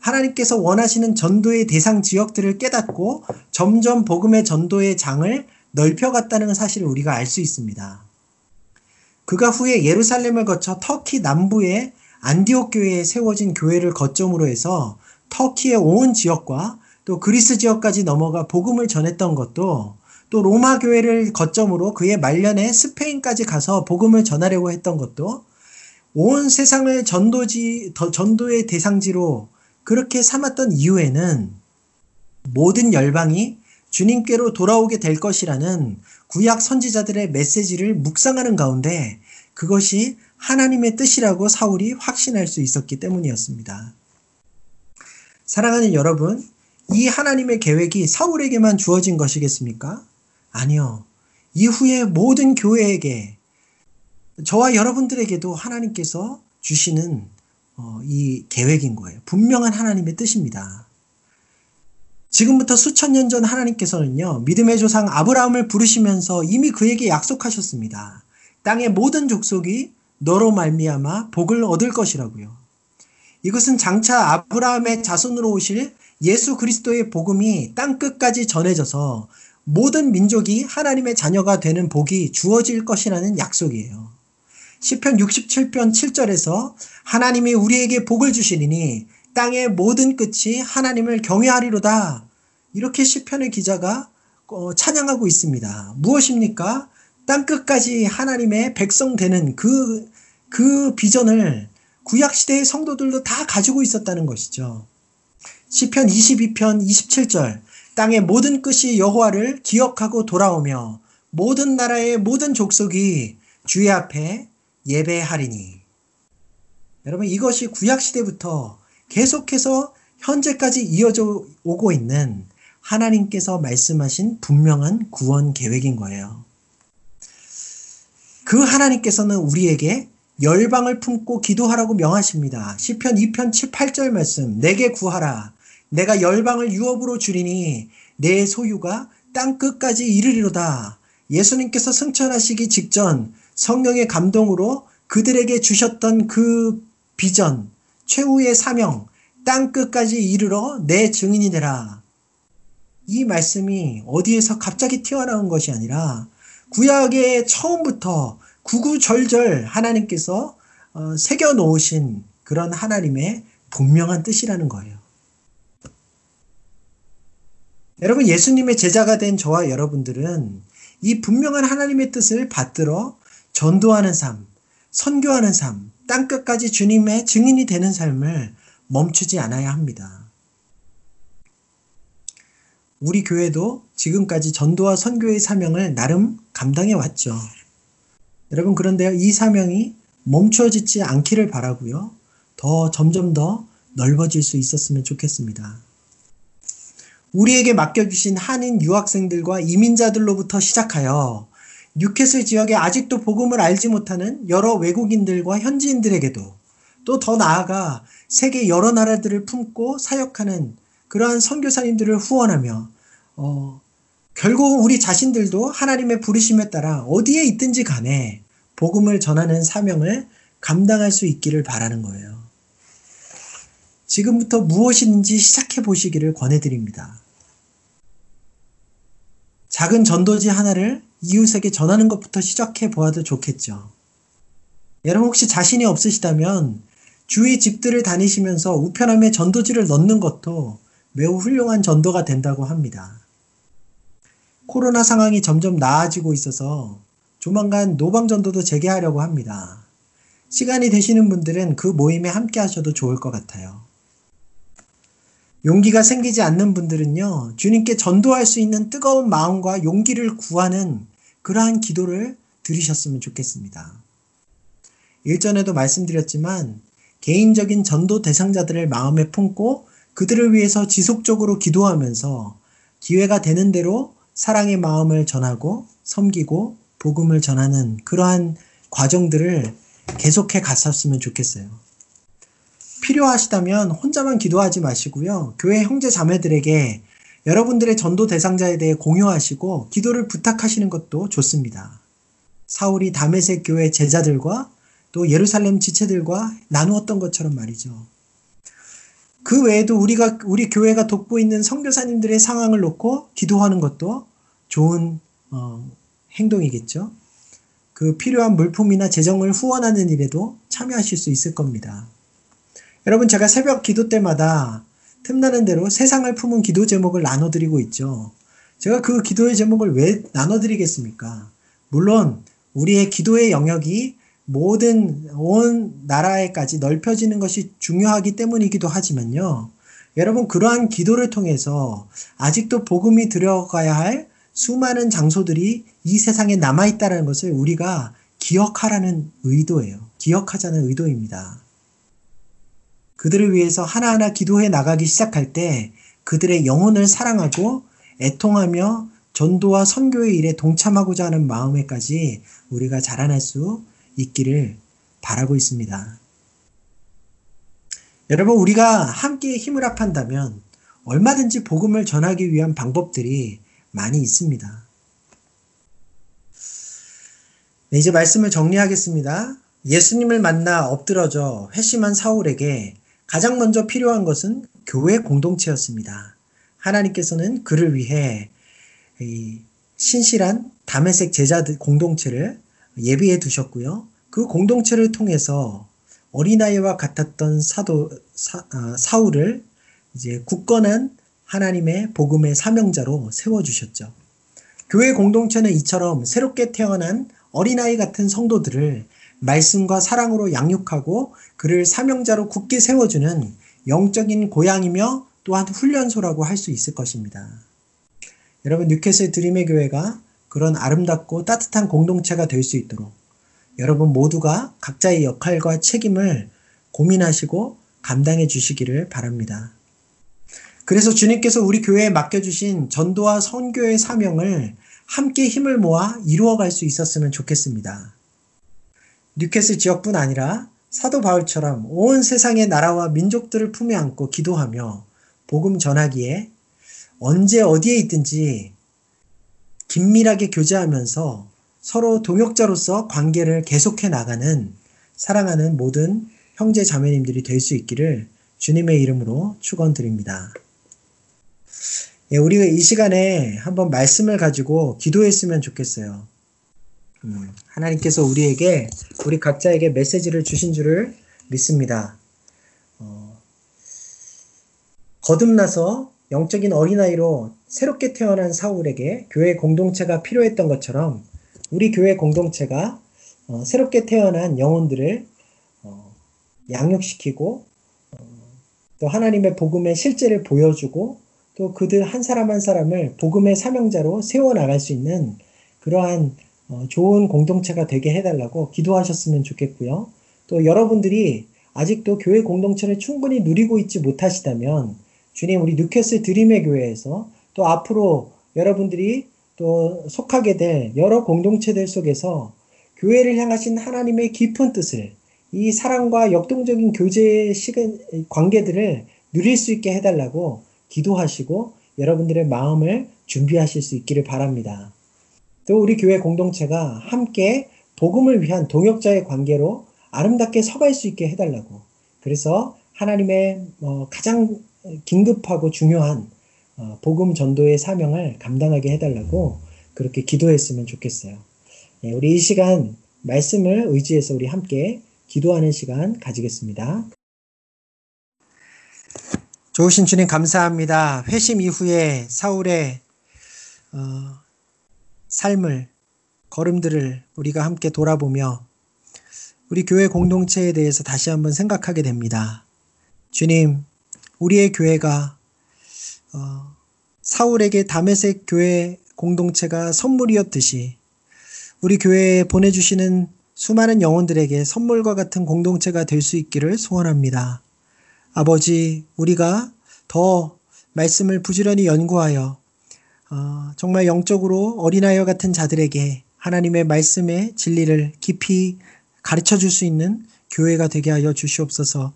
하나님께서 원하시는 전도의 대상 지역들을 깨닫고 점점 복음의 전도의 장을 넓혀갔다는 사실을 우리가 알 수 있습니다. 그가 후에 예루살렘을 거쳐 터키 남부의 안디옥 교회에 세워진 교회를 거점으로 해서 터키의 온 지역과 또 그리스 지역까지 넘어가 복음을 전했던 것도 또 로마 교회를 거점으로 그의 말년에 스페인까지 가서 복음을 전하려고 했던 것도 온 세상을 전도지 전도의 대상지로 그렇게 삼았던 이유에는 모든 열방이 주님께로 돌아오게 될 것이라는 구약 선지자들의 메시지를 묵상하는 가운데 그것이 하나님의 뜻이라고 사울이 확신할 수 있었기 때문이었습니다. 사랑하는 여러분, 이 하나님의 계획이 사울에게만 주어진 것이겠습니까? 아니요. 이후에 모든 교회에게 저와 여러분들에게도 하나님께서 주시는 어, 이 계획인 거예요. 분명한 하나님의 뜻입니다. 지금부터 수천 년 전 하나님께서는요, 믿음의 조상 아브라함을 부르시면서 이미 그에게 약속하셨습니다. 땅의 모든 족속이 너로 말미암아 복을 얻을 것이라고요. 이것은 장차 아브라함의 자손으로 오실 예수 그리스도의 복음이 땅 끝까지 전해져서 모든 민족이 하나님의 자녀가 되는 복이 주어질 것이라는 약속이에요. 시편 67편 7절에서 하나님이 우리에게 복을 주시리니 땅의 모든 끝이 하나님을 경외하리로다. 이렇게 시편의 기자가 어, 찬양하고 있습니다. 무엇입니까? 땅 끝까지 하나님의 백성 되는 그, 그 비전을 구약시대의 성도들도 다 가지고 있었다는 것이죠. 시편 22편 27절 땅의 모든 끝이 여호와를 기억하고 돌아오며 모든 나라의 모든 족속이 주의 앞에 예배하리니. 여러분 이것이 구약 시대부터 계속해서 현재까지 이어져 오고 있는 하나님께서 말씀하신 분명한 구원 계획인 거예요. 그 하나님께서는 우리에게 열방을 품고 기도하라고 명하십니다. 시편 2편 7, 8절 말씀 내게 구하라 내가 열방을 유업으로 줄이니 내 소유가 땅 끝까지 이르리로다. 예수님께서 승천하시기 직전 성령의 감동으로 그들에게 주셨던 그 비전, 최후의 사명, 땅 끝까지 이르러 내 증인이 되라. 이 말씀이 어디에서 갑자기 튀어나온 것이 아니라 구약의 처음부터 구구절절 하나님께서 어, 새겨 놓으신 그런 하나님의 분명한 뜻이라는 거예요. 여러분 예수님의 제자가 된 저와 여러분들은 이 분명한 하나님의 뜻을 받들어 전도하는 삶, 선교하는 삶, 땅끝까지 주님의 증인이 되는 삶을 멈추지 않아야 합니다. 우리 교회도 지금까지 전도와 선교의 사명을 나름 감당해 왔죠. 여러분 그런데요 이 사명이 멈춰지지 않기를 바라고요. 더 점점 더 넓어질 수 있었으면 좋겠습니다. 우리에게 맡겨주신 한인 유학생들과 이민자들로부터 시작하여 뉴캐슬 지역에 아직도 복음을 알지 못하는 여러 외국인들과 현지인들에게도 또 더 나아가 세계 여러 나라들을 품고 사역하는 그러한 선교사님들을 후원하며 어, 결국 우리 자신들도 하나님의 부르심에 따라 어디에 있든지 간에 복음을 전하는 사명을 감당할 수 있기를 바라는 거예요. 지금부터 무엇인지 시작해 보시기를 권해드립니다. 작은 전도지 하나를 이웃에게 전하는 것부터 시작해 보아도 좋겠죠. 여러분 혹시 자신이 없으시다면 주위 집들을 다니시면서 우편함에 전도지를 넣는 것도 매우 훌륭한 전도가 된다고 합니다. 코로나 상황이 점점 나아지고 있어서 조만간 노방전도도 재개하려고 합니다. 시간이 되시는 분들은 그 모임에 함께 하셔도 좋을 것 같아요. 용기가 생기지 않는 분들은요, 주님께 전도할 수 있는 뜨거운 마음과 용기를 구하는 그러한 기도를 들으셨으면 좋겠습니다. 일전에도 말씀드렸지만, 개인적인 전도 대상자들을 마음에 품고 그들을 위해서 지속적으로 기도하면서 기회가 되는 대로 사랑의 마음을 전하고 섬기고 복음을 전하는 그러한 과정들을 계속해 갔었으면 좋겠어요. 필요하시다면 혼자만 기도하지 마시고요. 교회 형제 자매들에게 여러분들의 전도 대상자에 대해 공유하시고 기도를 부탁하시는 것도 좋습니다. 사울이 다메섹 교회 제자들과 또 예루살렘 지체들과 나누었던 것처럼 말이죠. 그 외에도 우리가 우리 교회가 돕고 있는 선교사님들의 상황을 놓고 기도하는 것도 좋은 어, 행동이겠죠. 그 필요한 물품이나 재정을 후원하는 일에도 참여하실 수 있을 겁니다. 여러분 제가 새벽 기도 때마다 틈나는 대로 세상을 품은 기도 제목을 나눠드리고 있죠. 제가 그 기도의 제목을 왜 나눠드리겠습니까? 물론 우리의 기도의 영역이 모든 온 나라에까지 넓혀지는 것이 중요하기 때문이기도 하지만요. 여러분 그러한 기도를 통해서 아직도 복음이 들어가야 할 수많은 장소들이 이 세상에 남아 있다는 것을 우리가 기억하라는 의도예요. 기억하자는 의도입니다. 그들을 위해서 하나하나 기도해 나가기 시작할 때 그들의 영혼을 사랑하고 애통하며 전도와 선교의 일에 동참하고자 하는 마음에까지 우리가 자라날 수 있기를 바라고 있습니다. 여러분, 우리가 함께 힘을 합한다면 얼마든지 복음을 전하기 위한 방법들이 많이 있습니다. 네, 이제 말씀을 정리하겠습니다. 예수님을 만나 엎드러져 회심한 사울에게 가장 먼저 필요한 것은 교회 공동체였습니다. 하나님께서는 그를 위해 신실한 담에색 제자들 공동체를 예비해 두셨고요. 그 공동체를 통해서 어린아이와 같았던 사도 사, 아, 사울을 이제 굳건한 하나님의 복음의 사명자로 세워 주셨죠. 교회 공동체는 이처럼 새롭게 태어난 어린아이 같은 성도들을 말씀과 사랑으로 양육하고 그를 사명자로 굳게 세워주는 영적인 고향이며 또한 훈련소라고 할 수 있을 것입니다. 여러분 뉴캐슬 드림의 교회가 그런 아름답고 따뜻한 공동체가 될 수 있도록 여러분 모두가 각자의 역할과 책임을 고민하시고 감당해 주시기를 바랍니다. 그래서 주님께서 우리 교회에 맡겨주신 전도와 선교의 사명을 함께 힘을 모아 이루어갈 수 있었으면 좋겠습니다. 뉴캐슬 지역뿐 아니라 사도 바울처럼 온 세상의 나라와 민족들을 품에 안고 기도하며 복음 전하기에 언제 어디에 있든지 긴밀하게 교제하면서 서로 동역자로서 관계를 계속해 나가는 사랑하는 모든 형제 자매님들이 될 수 있기를 주님의 이름으로 축원드립니다. 예, 우리가 이 시간에 한번 말씀을 가지고 기도했으면 좋겠어요. 음, 하나님께서 우리에게 우리 각자에게 메시지를 주신 줄을 믿습니다. 어, 거듭나서 영적인 어린아이로 새롭게 태어난 사울에게 교회 공동체가 필요했던 것처럼 우리 교회 공동체가 어, 새롭게 태어난 영혼들을 어, 양육시키고 어, 또 하나님의 복음의 실제를 보여주고 또 그들 한 사람 한 사람을 복음의 사명자로 세워 나갈 수 있는 그러한 어, 좋은 공동체가 되게 해달라고 기도하셨으면 좋겠고요. 또 여러분들이 아직도 교회 공동체를 충분히 누리고 있지 못하시다면 주님 우리 뉴캐슬 드림의 교회에서 또 앞으로 여러분들이 또 속하게 될 여러 공동체들 속에서 교회를 향하신 하나님의 깊은 뜻을 이 사랑과 역동적인 교제의 시간, 관계들을 누릴 수 있게 해달라고 기도하시고 여러분들의 마음을 준비하실 수 있기를 바랍니다. 또 우리 교회 공동체가 함께 복음을 위한 동역자의 관계로 아름답게 서갈 수 있게 해달라고. 그래서 하나님의 어, 가장 긴급하고 중요한 어, 복음 전도의 사명을 감당하게 해달라고 그렇게 기도했으면 좋겠어요. 예, 우리 이 시간 말씀을 의지해서 우리 함께 기도하는 시간 가지겠습니다. 좋으신 주님 감사합니다. 회심 이후에 사울의 어, 삶을 걸음들을 우리가 함께 돌아보며 우리 교회 공동체에 대해서 다시 한번 생각하게 됩니다. 주님, 우리의 교회가 어, 사울에게 다메섹 교회 공동체가 선물이었듯이 우리 교회에 보내주시는 수많은 영혼들에게 선물과 같은 공동체가 될 수 있기를 소원합니다. 아버지, 우리가 더 말씀을 부지런히 연구하여 어, 정말 영적으로 어린아이와 같은 자들에게 하나님의 말씀의 진리를 깊이 가르쳐 줄 수 있는 교회가 되게 하여 주시옵소서.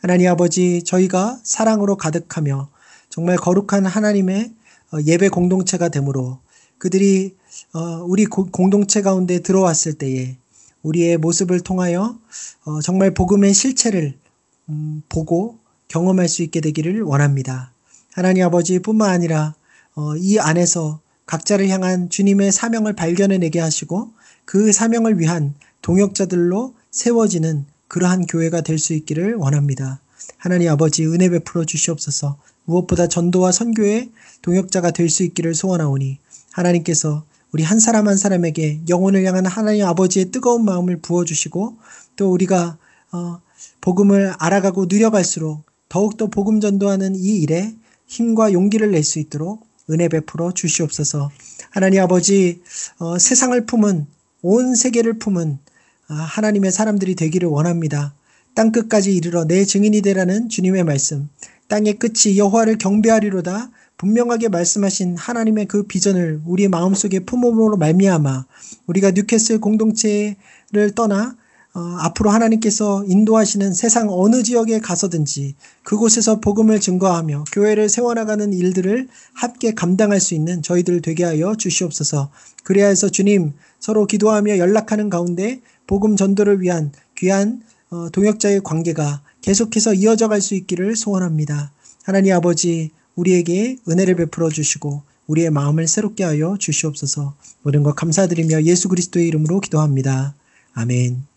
하나님 아버지, 저희가 사랑으로 가득하며 정말 거룩한 하나님의 어, 예배 공동체가 되므로 그들이 어, 우리 공동체 가운데 들어왔을 때에 우리의 모습을 통하여 어, 정말 복음의 실체를 음, 보고 경험할 수 있게 되기를 원합니다. 하나님 아버지 뿐만 아니라 이 안에서 각자를 향한 주님의 사명을 발견해내게 하시고 그 사명을 위한 동역자들로 세워지는 그러한 교회가 될 수 있기를 원합니다. 하나님 아버지 은혜 베풀어 주시옵소서 무엇보다 전도와 선교의 동역자가 될 수 있기를 소원하오니 하나님께서 우리 한 사람 한 사람에게 영혼을 향한 하나님 아버지의 뜨거운 마음을 부어주시고 또 우리가 어, 복음을 알아가고 누려갈수록 더욱더 복음 전도하는 이 일에 힘과 용기를 낼 수 있도록 은혜 베풀어 주시옵소서. 하나님 아버지 어, 세상을 품은 온 세계를 품은 아, 하나님의 사람들이 되기를 원합니다. 땅 끝까지 이르러 내 증인이 되라는 주님의 말씀. 땅의 끝이 여호와를 경배하리로다. 분명하게 말씀하신 하나님의 그 비전을 우리의 마음속에 품음으로 말미암아 우리가 뉴캐슬 공동체를 떠나 어, 앞으로 하나님께서 인도하시는 세상 어느 지역에 가서든지 그곳에서 복음을 증거하며 교회를 세워나가는 일들을 함께 감당할 수 있는 저희들 되게 하여 주시옵소서. 그래야 해서 주님 서로 기도하며 연락하는 가운데 복음 전도를 위한 귀한 어, 동역자의 관계가 계속해서 이어져 갈 수 있기를 소원합니다. 하나님 아버지 우리에게 은혜를 베풀어 주시고 우리의 마음을 새롭게 하여 주시옵소서. 모든 것 감사드리며 예수 그리스도의 이름으로 기도합니다. 아멘.